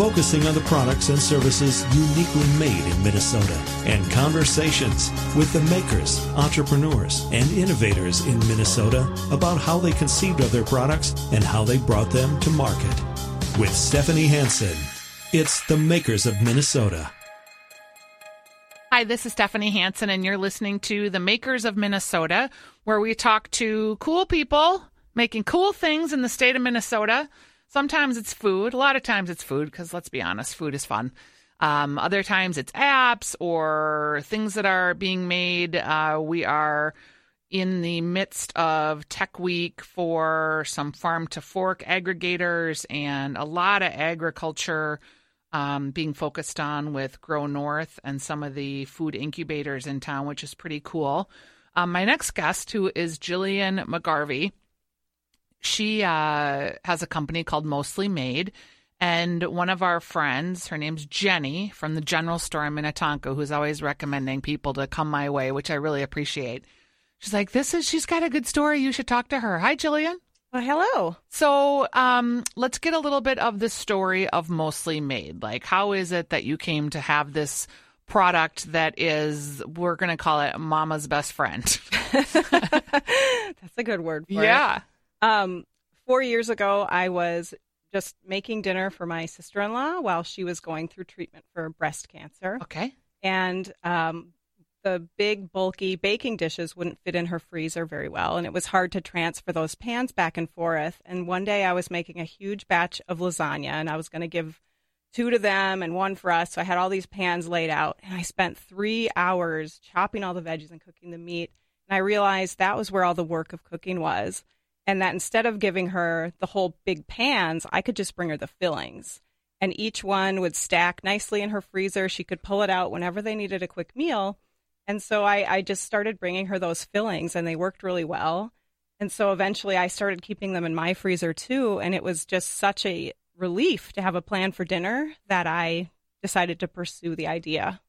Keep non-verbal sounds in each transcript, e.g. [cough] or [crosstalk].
focusing on the products and services uniquely made in Minnesota, and conversations with the makers, entrepreneurs, and innovators in Minnesota about how they conceived of their products and how they brought them to market. With Stephanie Hansen, it's the makers of Minnesota. Hi, this is Stephanie Hansen, and you're listening to The Makers of Minnesota, where we talk to cool people making cool things in the state of Minnesota. Sometimes it's food, a lot of times it's food, because let's be honest, food is fun. Um, other times it's apps or things that are being made. Uh, we are in the midst of Tech Week for some farm to fork aggregators and a lot of agriculture um, being focused on with Grow North and some of the food incubators in town, which is pretty cool. Um, my next guest, who is Jillian McGarvey, she uh, has a company called Mostly Made. And one of our friends, her name's Jenny from the general store in Minnetonka, who's always recommending people to come my way, which I really appreciate. She's like, "This is she's got a good story. You should talk to her." Hi, Jillian. Well, hello. So, um, let's get a little bit of the story of Mostly Made. Like, how is it that you came to have this product that is, we're going to call it Mama's best friend? [laughs] That's a good word for it. yeah. it. Um, four years ago, I was just making dinner for my sister in law while she was going through treatment for breast cancer. Okay. And um, the big, bulky baking dishes wouldn't fit in her freezer very well. And it was hard to transfer those pans back and forth. And one day I was making a huge batch of lasagna and I was going to give two to them and one for us. So I had all these pans laid out and I spent three hours chopping all the veggies and cooking the meat. And I realized that was where all the work of cooking was. And that instead of giving her the whole big pans, I could just bring her the fillings. And each one would stack nicely in her freezer. She could pull it out whenever they needed a quick meal. And so I, I just started bringing her those fillings, and they worked really well. And so eventually I started keeping them in my freezer too. And it was just such a relief to have a plan for dinner that I decided to pursue the idea.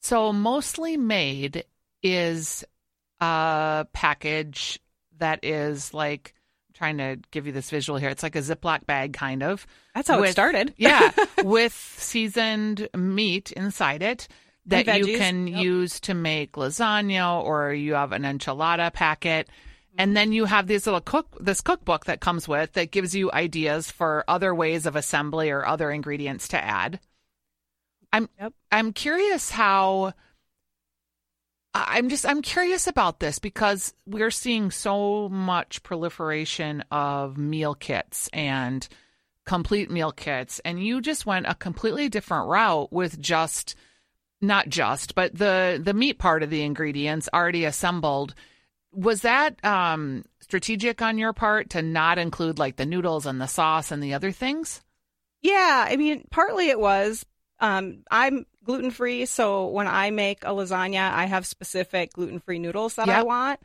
So, Mostly Made is a package that is like, I'm trying to give you this visual here. It's like a Ziploc bag, kind of. That's how with- it started. [laughs] yeah, [laughs] with seasoned meat inside it that you can yep. use to make lasagna or you have an enchilada packet. And then you have this little cook this cookbook that comes with that gives you ideas for other ways of assembly or other ingredients to add. I'm Yep. I'm curious how I'm just I'm curious about this because we're seeing so much proliferation of meal kits and complete meal kits. And you just went a completely different route with just not just but the the meat part of the ingredients already assembled. Was that um strategic on your part to not include like the noodles and the sauce and the other things? Yeah, I mean, partly it was. Um, I'm gluten free, so when I make a lasagna, I have specific gluten free noodles that I want.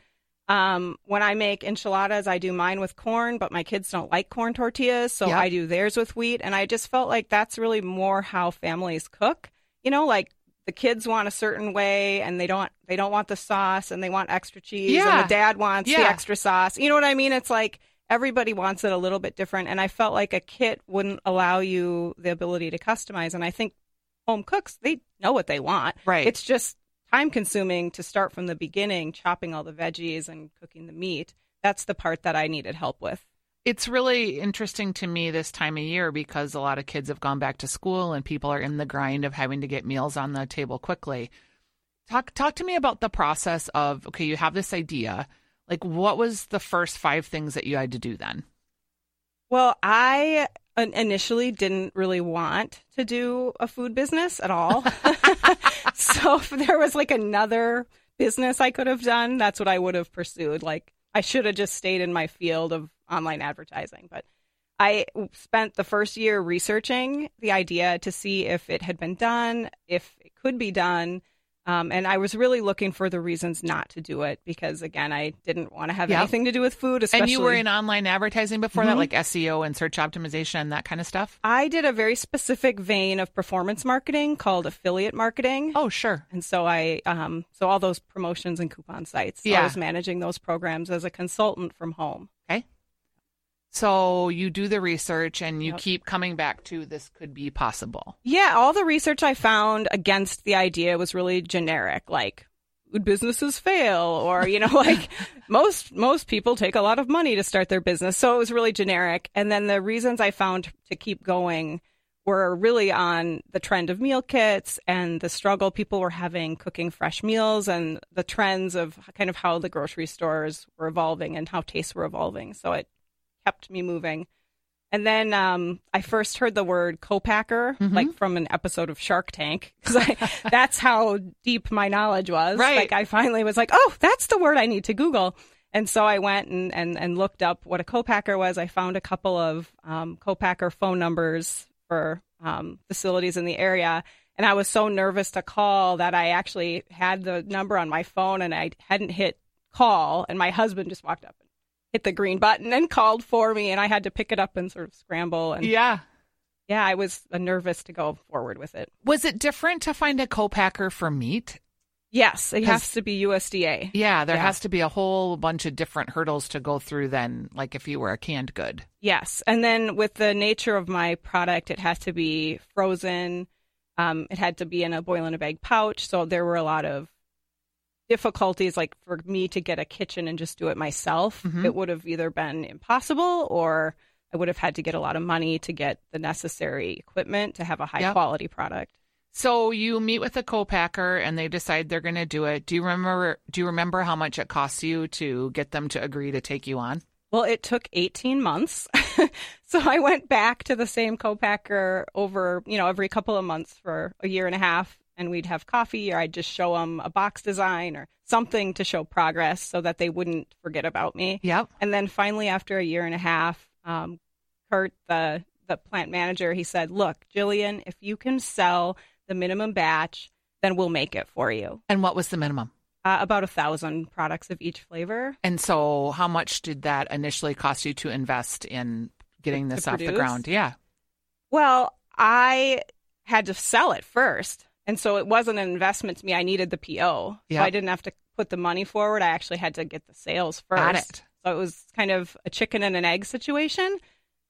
Um, when I make enchiladas, I do mine with corn, but my kids don't like corn tortillas, so Yep. I do theirs with wheat. And I just felt like that's really more how families cook. You know, like the kids want a certain way, and they don't they don't want the sauce, and they want extra cheese, Yeah. and the dad wants Yeah. the extra sauce. You know what I mean? It's like everybody wants it a little bit different, and I felt like a kit wouldn't allow you the ability to customize. And I think home cooks they know what they want. Right. It's just time consuming to start from the beginning, chopping all the veggies and cooking the meat. That's the part that I needed help with. It's really interesting to me this time of year because a lot of kids have gone back to school and people are in the grind of having to get meals on the table quickly. Talk talk to me about the process of okay, you have this idea. Like what was the first 5 things that you had to do then? Well, I initially didn't really want to do a food business at all. [laughs] [laughs] so if there was like another business I could have done, that's what I would have pursued. Like I should have just stayed in my field of online advertising, but I spent the first year researching the idea to see if it had been done, if it could be done. Um, and I was really looking for the reasons not to do it because, again, I didn't want to have Yep. anything to do with food. Especially, And you were in online advertising before that, Mhm. like SEO and search optimization and that kind of stuff? I did a very specific vein of performance marketing called affiliate marketing. Oh, sure. And so I, um, so all those promotions and coupon sites. Yeah. I was managing those programs as a consultant from home. So you do the research and you Yep. keep coming back to this could be possible. Yeah, all the research I found against the idea was really generic, like would businesses fail or you know [laughs] like [laughs] most most people take a lot of money to start their business. So it was really generic. And then the reasons I found to keep going were really on the trend of meal kits and the struggle people were having cooking fresh meals and the trends of kind of how the grocery stores were evolving and how tastes were evolving. So it kept me moving. And then um, I first heard the word co-packer, Mm-hmm. like from an episode of Shark Tank, because [laughs] that's how deep my knowledge was. Right. Like I finally was like, oh, that's the word I need to Google. And so I went and, and, and looked up what a co-packer was. I found a couple of um, co-packer phone numbers for um, facilities in the area. And I was so nervous to call that I actually had the number on my phone and I hadn't hit call. And my husband just walked up and hit the green button and called for me. And I had to pick it up and sort of scramble. And Yeah. yeah, I was nervous to go forward with it. Was it different to find a co-packer for meat? Yes, it has to be USDA. Yeah, there Yeah. has to be a whole bunch of different hurdles to go through than like if you were a canned good. Yes. And then with the nature of my product, it has to be frozen. Um, it had to be in a boil in a bag pouch. So there were a lot of difficulties, like for me to get a kitchen and just do it myself. Mhm. It would have either been impossible or I would have had to get a lot of money to get the necessary equipment to have a high Yep. quality product. So you meet with a co-packer and they decide they're going to do it. Do you remember do you remember how much it costs you to get them to agree to take you on? Well, it took 18 months. [laughs] so I went back to the same co-packer over, you know, every couple of months for a year and a half and we'd have coffee or I'd just show them a box design or something to show progress so that they wouldn't forget about me. Yep. And then finally after a year and a half, um, Kurt, the the plant manager, he said, "Look, Jillian, if you can sell the minimum batch, then we'll make it for you. And what was the minimum? Uh, about a thousand products of each flavor. And so how much did that initially cost you to invest in getting To this off the ground? Yeah. Well, I had to sell it first. And so it wasn't an investment to me. I needed the PO. Yep. So I didn't have to put the money forward. I actually had to get the sales first. Got it. So it was kind of a chicken and an egg situation.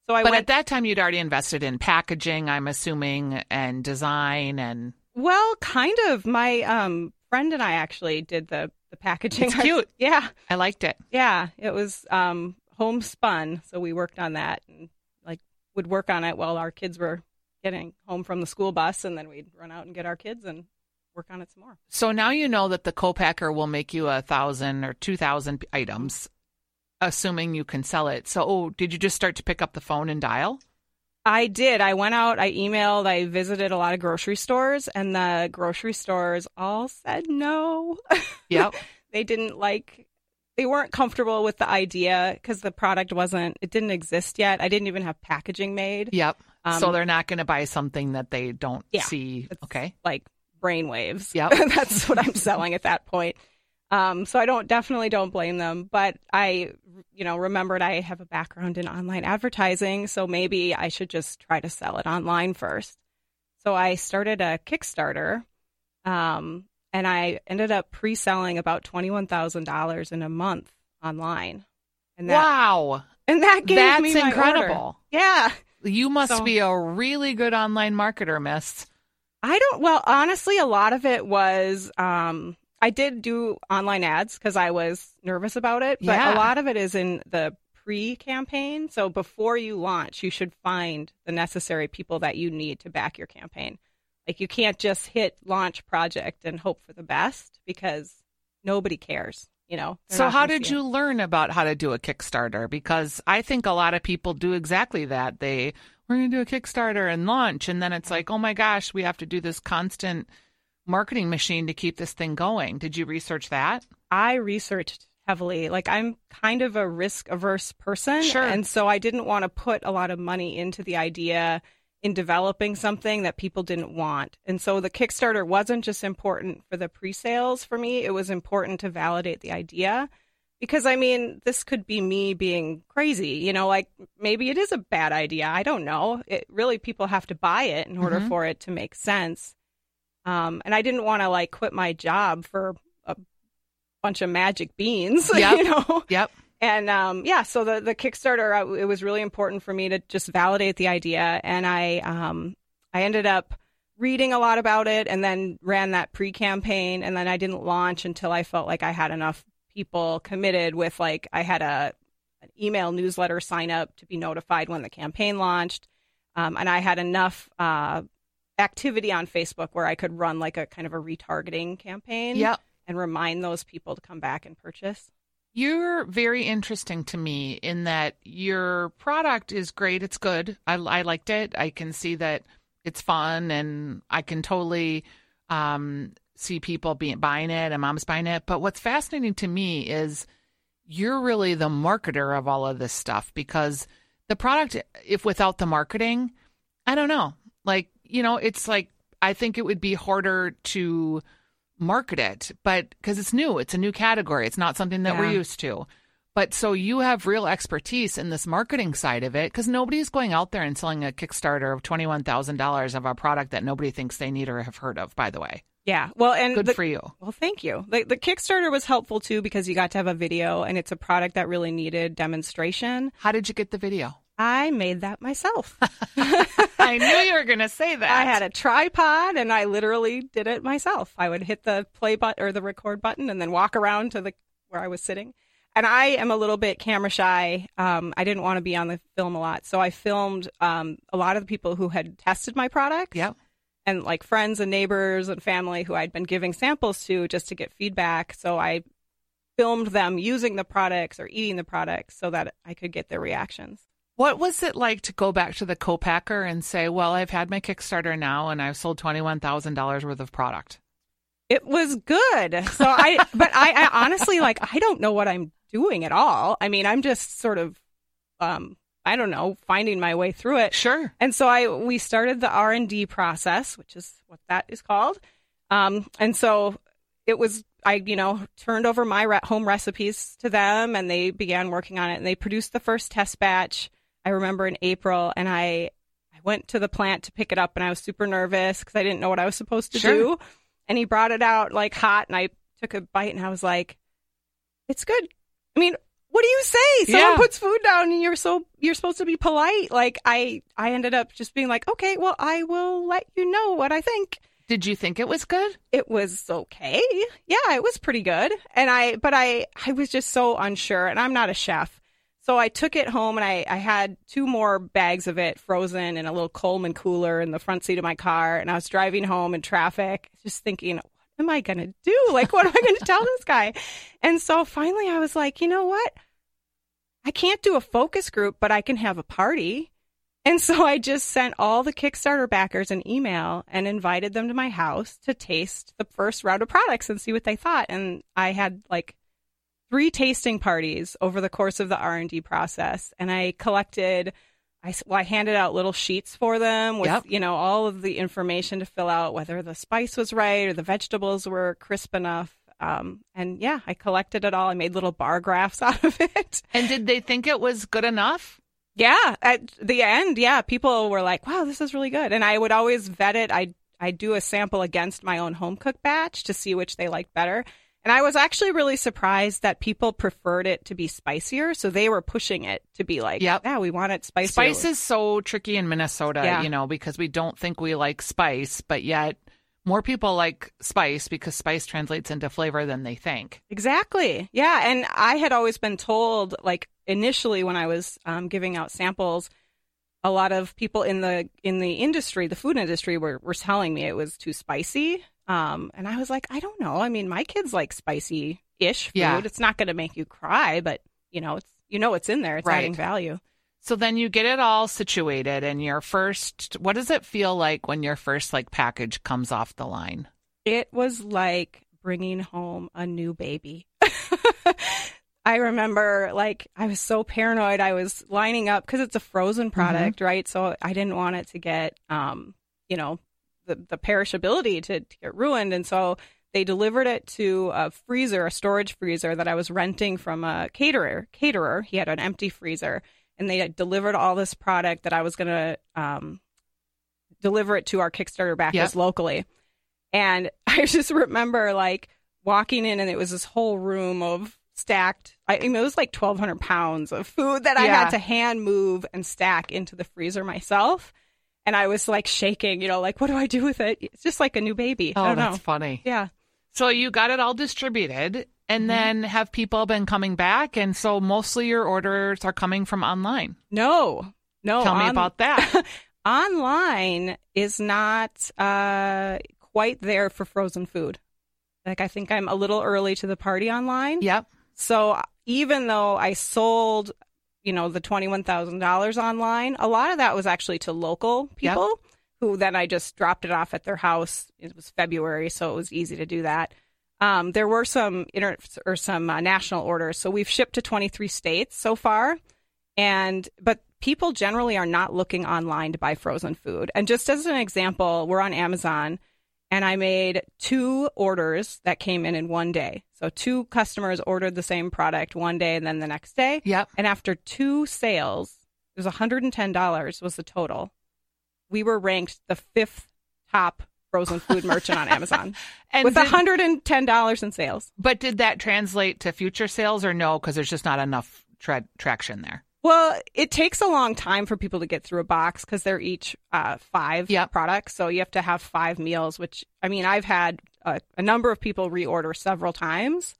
So I but went at that time you'd already invested in packaging, I'm assuming, and design and Well, kind of. My um, friend and I actually did the the packaging. It's cute. [laughs] Yeah, I liked it. yeah. It was um, homespun, so we worked on that and like would work on it while our kids were getting home from the school bus, and then we'd run out and get our kids and work on it some more. So now you know that the co-packer will make you a thousand or two thousand items, assuming you can sell it. So, oh, did you just start to pick up the phone and dial? I did. I went out, I emailed, I visited a lot of grocery stores, and the grocery stores all said no. [laughs] Yep. they didn't like, they weren't comfortable with the idea because the product wasn't, it didn't exist yet. I didn't even have packaging made. yep. Um, so they're not going to buy something that they don't Yeah. see. Okay. Like brainwaves. Yeah. [laughs] That's what I'm selling at that point. Um, so I don't definitely don't blame them, but I, you know, remembered I have a background in online advertising, so maybe I should just try to sell it online first. So I started a Kickstarter, um, and I ended up pre-selling about twenty one thousand dollars in a month online, and that wow. and that gave That's me my order. incredible. Yeah, You must So- be a really good online marketer, miss. I don't. Well, honestly, a lot of it was. Um, I did do online ads because I was nervous about it, but Yeah. a lot of it is in the pre-campaign. So before you launch, you should find the necessary people that you need to back your campaign. Like you can't just hit launch project and hope for the best because nobody cares. You know. So, how did see it. you learn about how to do a Kickstarter? Because I think a lot of people do exactly that. They, we're going to do a Kickstarter and launch. And then it's like, oh my gosh, we have to do this constant marketing machine to keep this thing going. Did you research that? I researched heavily. Like I'm kind of a risk averse person. Sure. And so I didn't want to put a lot of money into the idea in developing something that people didn't want. And so the Kickstarter wasn't just important for the pre sales for me, it was important to validate the idea. Because I mean, this could be me being crazy, you know, like maybe it is a bad idea. I don't know. It really, people have to buy it in order Mhm. for it to make sense. Um, and I didn't want to like quit my job for a bunch of magic beans, [laughs] Yep. you know? Yep. And um, yeah, so the the Kickstarter, uh, it was really important for me to just validate the idea, and I um, I ended up reading a lot about it, and then ran that pre campaign, and then I didn't launch until I felt like I had enough people committed with like I had a an email newsletter sign up to be notified when the campaign launched, um, and I had enough. Uh, activity on Facebook where I could run like a kind of a retargeting campaign Yep. and remind those people to come back and purchase. You're very interesting to me in that your product is great. It's good. I, I liked it. I can see that it's fun, and I can totally um, see people being buying it and mom's buying it. But what's fascinating to me is you're really the marketer of all of this stuff because the product, if without the marketing, I don't know. Like you know, it's like I think it would be harder to market it, but because it's new, it's a new category. It's not something that we're used to. But so you have real expertise in this marketing side of it because nobody's going out there and selling a Kickstarter of $21,000 of a product that nobody thinks they need or have heard of, by the way. Yeah. Well, and Good the, for you. Well, thank you. The, the Kickstarter was helpful too because you got to have a video and it's a product that really needed demonstration. How did you get the video? I made that myself. [laughs] [laughs] I knew you were going to say that. I had a tripod and I literally did it myself. I would hit the play button or the record button and then walk around to the where I was sitting. And I am a little bit camera shy. Um, I didn't want to be on the film a lot, so I filmed um, a lot of the people who had tested my product. Yep. and like friends and neighbors and family who I'd been giving samples to just to get feedback. So I filmed them using the products or eating the products so that I could get their reactions. What was it like to go back to the co-packer and say, well, I've had my Kickstarter now and I've sold $21,000 worth of product? It was good. So I, [laughs] but I, I honestly like, I don't know what I'm doing at all. I mean, I'm just sort of, um, I don't know, finding my way through it. Sure. And so I we started the R and D process, which is what that is called. Um, and so it was I you know turned over my re- home recipes to them, and they began working on it. And they produced the first test batch. I remember in April, and I I went to the plant to pick it up, and I was super nervous because I didn't know what I was supposed to Sure. do. And he brought it out like hot, and I took a bite, and I was like, "It's good." I mean, what do you say? Someone Yeah. puts food down and you're so you're supposed to be polite. Like I I ended up just being like, "Okay, well, I will let you know what I think." Did you think it was good? It was okay. Yeah, it was pretty good. And I but I I was just so unsure and I'm not a chef. So I took it home and I, I had two more bags of it frozen in a little Coleman cooler in the front seat of my car. And I was driving home in traffic, just thinking, what am I going to do? Like, what am I going to tell this guy? And so finally I was like, you know what? I can't do a focus group, but I can have a party. And so I just sent all the Kickstarter backers an email and invited them to my house to taste the first round of products and see what they thought. And I had like three tasting parties over the course of the R&D process and I collected I, well, I handed out little sheets for them with Yep. you know all of the information to fill out whether the spice was right or the vegetables were crisp enough um, and yeah I collected it all I made little bar graphs [laughs] out of it And did they think it was good enough? yeah, at the end, yeah, people were like, "Wow, this is really good." And I would always vet it. I I do a sample against my own home cook batch to see which they liked better. And I was actually really surprised that people preferred it to be spicier, so they were pushing it to be like, Yep. "Yeah, we want it spicier." Spice is so tricky in Minnesota, Yeah. you know, because we don't think we like spice, but yet more people like spice because spice translates into flavor than they think. Exactly. Yeah. And I had always been told, like initially when I was um, giving out samples, a lot of people in the in the industry, the food industry, were were telling me it was too spicy. Um, and I was like, I don't know. I mean, my kids like spicy ish food. Yeah. It's not going to make you cry, but you know, it's you know it's in there. It's Right. adding value. So then you get it all situated and your first what does it feel like when your first like package comes off the line? It was like bringing home a new baby. [laughs] I remember like I was so paranoid. I was lining up because it's a frozen product, right? So I didn't want it to get, um, you know, the, the perishability to, to get ruined. And so they delivered it to a freezer, a storage freezer that I was renting from a caterer. Caterer. He had an empty freezer, and they had delivered all this product that I was going to um, deliver it to our Kickstarter backers Yep. locally. And [laughs] I just remember like walking in, and it was this whole room of stacked. I mean, it was like twelve hundred pounds of food that I Yeah. had to hand move and stack into the freezer myself. And I was like shaking, you know, like what do I do with it? It's just like a new baby. Oh, that's know. funny. Yeah. So you got it all distributed, and Mm-hmm. then have people been coming back, and so mostly your orders are coming from online. No, no. Tell me about that. [laughs] online is not uh, quite there for frozen food. Like I think I'm a little early to the party online. yep. So even though I sold, you know, the twenty-one thousand dollars online, a lot of that was actually to local people who then I just dropped it off at their house. It was February, so it was easy to do that. Um, there were some inter- or some uh, national orders, so we've shipped to twenty-three states so far, and but people generally are not looking online to buy frozen food. And just as an example, we're on Amazon and I made two orders that came in in one day. So two customers ordered the same product one day and then the next day. Yep. And after two sales, it was $110 was the total. We were ranked the fifth top frozen food merchant on Amazon [laughs] And with did- $110 in sales. But did that translate to future sales or no? Because there's just not enough tra- traction there. Well, it takes a long time for people to get through a box because they're each uh, five Yep. products. So you have to have five meals, which I mean, I've had a, a number of people reorder several times,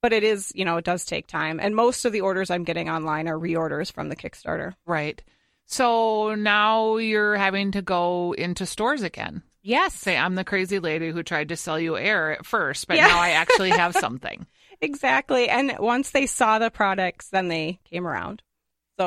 but it is, you know, it does take time. And most of the orders I'm getting online are reorders from the Kickstarter. Right. So now you're having to go into stores again. Yes, Say, I'm the crazy lady who tried to sell you air at first, but Yeah. now I actually have [laughs] something. exactly. And once they saw the products, then they came around.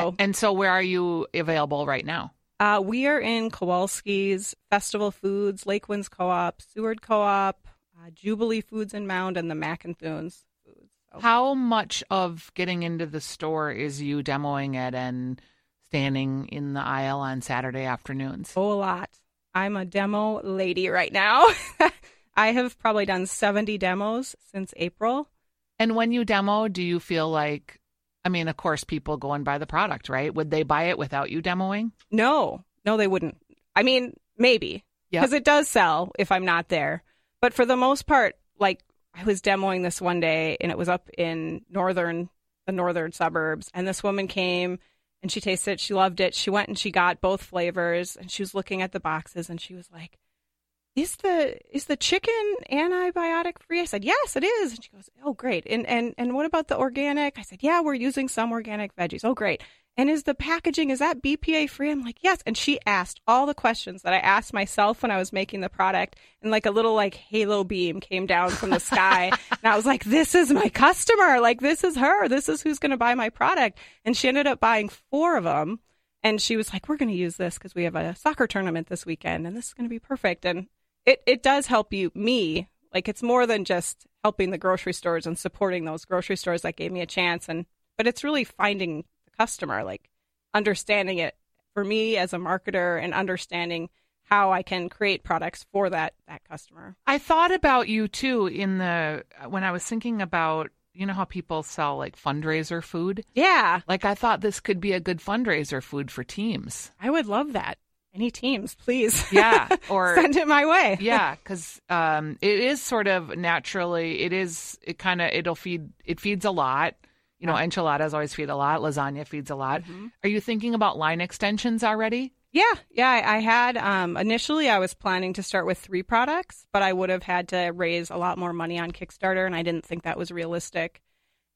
So And so, where are you available right now? Uh, we are in Kowalski's, Festival Foods, Lakewinds Co-op, Seward Co-op, uh, Jubilee Foods and Mound, and the Mackenthun's Foods. So, How much of getting into the store is you demoing it and standing in the aisle on Saturday afternoons? oh, a lot. I'm a demo lady right now. [laughs] I have probably done 70 demos since April. And when you demo, do you feel like, I mean, of course, people go and buy the product, right? Would they buy it without you demoing? No, no, they wouldn't. I mean, maybe Yep. because it does sell if I'm not there. But for the most part, like I was demoing this one day, and it was up in northern the northern suburbs, and this woman came and she tasted it. She loved it. She went and she got both flavors, and she was looking at the boxes, and she was like. Is the is the chicken antibiotic free? I said yes, it is. And she goes, oh great. And and and what about the organic? I said yeah, we're using some organic veggies. Oh great. And is the packaging is that BPA free? I'm like, yes. And she asked all the questions that I asked myself when I was making the product, and like a little like halo beam came down from the sky, [laughs] and I was like, this is my customer. Like this is her. This is who's going to buy my product. And she ended up buying four of them, and she was like, we're going to use this because we have a soccer tournament this weekend, and this is going to be perfect. And it it does help you me. Like it's more than just helping the grocery stores and supporting those grocery stores that gave me a chance, and but it's really finding the customer, like understanding it for me as a marketer and understanding how I can create products for that that customer. I thought about you too in the when I was thinking about you know how people sell like fundraiser food. Yeah, Like I thought this could be a good fundraiser food for teams. I would love that. Any teams, please. Yeah, [laughs] or send it my way. yeah, [laughs] because um, it is sort of naturally. It is. It kind of. It'll feed. It feeds a lot. You know, enchiladas always feed a lot. Lasagna feeds a lot. Are you thinking about line extensions already? Yeah, yeah. I I had um, initially I was planning to start with three products, but I would have had to raise a lot more money on Kickstarter, and I didn't think that was realistic.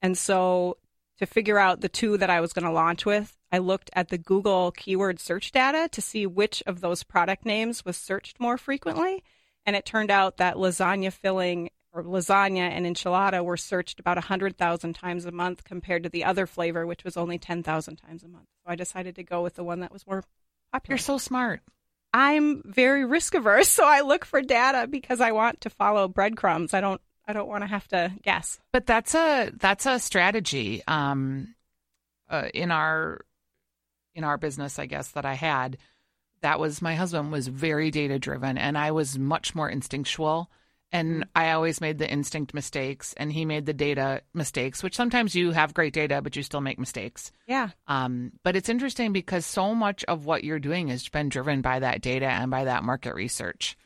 And so, to figure out the two that I was going to launch with, I looked at the Google keyword search data to see which of those product names was searched more frequently, and it turned out that lasagna filling or lasagna and enchilada were searched about 100,000 times a month compared to the other flavor, which was only 10,000 times a month. So I decided to go with the one that was more popular. You're so smart. I'm very risk averse, so I look for data because I want to follow breadcrumbs. I don't I don't want to have to guess. But that's a that's a strategy. Um, uh, in our in our business, I guess that I had, that was my husband was very data driven, and I was much more instinctual. And I always made the instinct mistakes, and he made the data mistakes, which sometimes you have great data, but you still make mistakes. Yeah. Um, but it's interesting because so much of what you're doing has been driven by that data and by that market research.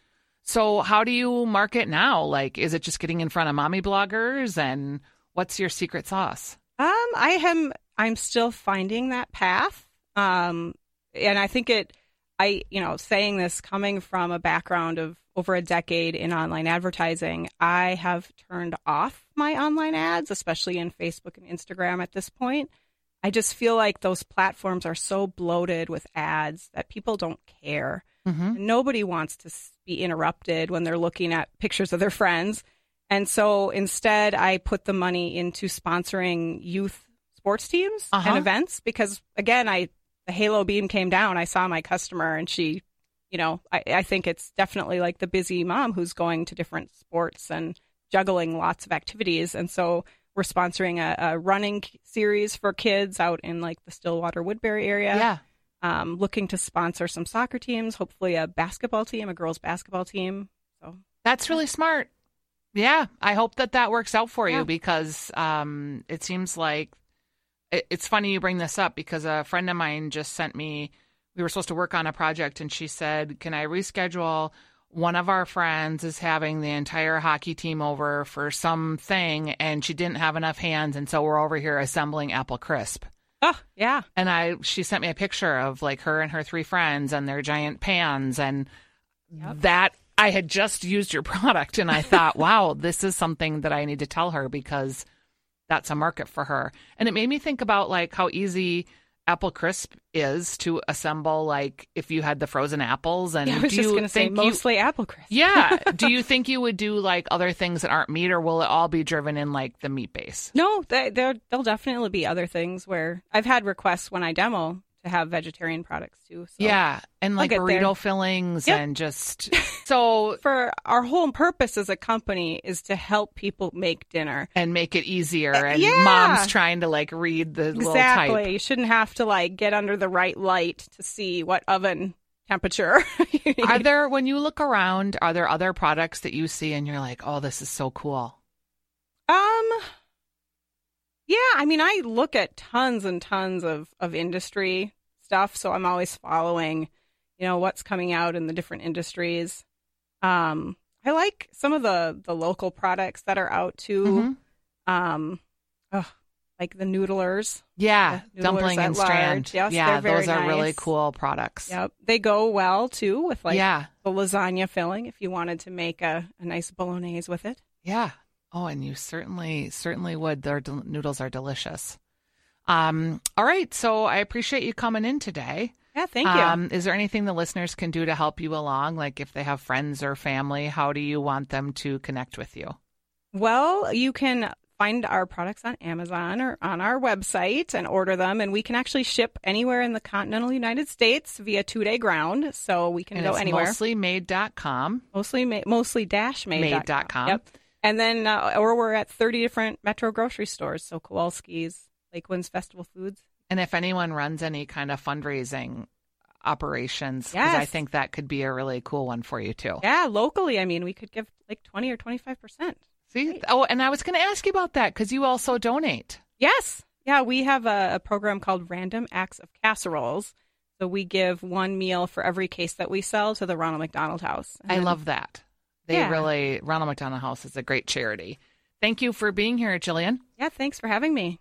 So, how do you market now? Like, is it just getting in front of mommy bloggers? And what's your secret sauce? Um, I am. I'm still finding that path. Um, and I think it. I, you know, saying this coming from a background of over a decade in online advertising, I have turned off my online ads, especially in Facebook and Instagram at this point. I just feel like those platforms are so bloated with ads that people don't care. Mm-hmm. Nobody wants to be interrupted when they're looking at pictures of their friends. And so instead, I put the money into sponsoring youth sports teams Uh-huh. and events because, again, I the halo beam came down. I saw my customer, and she, you know, I, I think it's definitely like the busy mom who's going to different sports and juggling lots of activities. And so we're sponsoring a, a running series for kids out in like the Stillwater Woodbury area Yeah. um, looking to sponsor some soccer teams, hopefully a basketball team, a girls basketball team. So That's really smart. Yeah, I hope that that works out for Yeah. you because um, it seems like it, it's funny you bring this up because a friend of mine just sent me. We were supposed to work on a project, and she said, "Can I reschedule?" One of our friends is having the entire hockey team over for something, and she didn't have enough hands, and so we're over here assembling apple crisp. oh yeah, And I, she sent me a picture of like her and her three friends and their giant pans, and that I had just used your [laughs] product, and I thought, wow, this is something that I need to tell her because that's a market for her. And it made me think about like how easy apple crisp is to assemble. Like if you had the frozen apples, and yeah I was do just to say think you- mostly apple crisp. yeah. [laughs] Do you think you would do like other things that aren't meat, or will it all be driven in like the meat base? No, there there'll definitely be other things where I've had requests when I demo to have vegetarian products too. So. Yeah, and like burrito there. fillings Yep. and just [laughs] so For our whole purpose as a company is to help people make dinner. and make it easier. And Uh, yeah. mom's trying to like read the little Exactly. type. You shouldn't have to like get under the right light to see what oven temperature. [laughs] you Are there when you look around, are there other products that you see and you're like, oh, this is so cool? Um Yeah, I mean I look at tons and tons of of industry stuff, so I'm always following, you know, what's coming out in the different industries. Um I like some of the the local products that are out too. Mhm. Um ugh, like the noodlers. Yeah, The noodlers dumpling and strand. Yes, yeah, those are really cool products. Yep. They go well too with like yeah, the lasagna filling if you wanted to make a, a nice bolognese with it. yeah. Oh, and you certainly certainly would. Their del- noodles are delicious. Um, all right, so I appreciate you coming in today. Yeah, thank you. Um, is there anything the listeners can do to help you along? Like if they have friends or family, how do you want them to connect with you? Well, you can find our products on Amazon or on our website and order them, and we can actually ship anywhere in the continental United States via two day ground, so we can And go it's anywhere. mostly made.com. mostly, ma- mostly dash made Made.com. Yep. And then, uh, or we're at thirty different Metro grocery stores, so Kowalski's, Lakewinds Festival Foods. And if anyone runs any kind of fundraising operations, because I think that could be a really cool one for you too. Yeah, locally, I mean, we could give like twenty or twenty five percent. See? Oh, and I was going to ask you about that because you also donate. Yes. Yeah, we have a, a program called Random Acts of Casseroles. So we give one meal for every case that we sell to the Ronald McDonald House. I love that. They Yeah. really, Ronald McDonald House is a great charity. Thank you for being here, Jillian. Yeah, thanks for having me.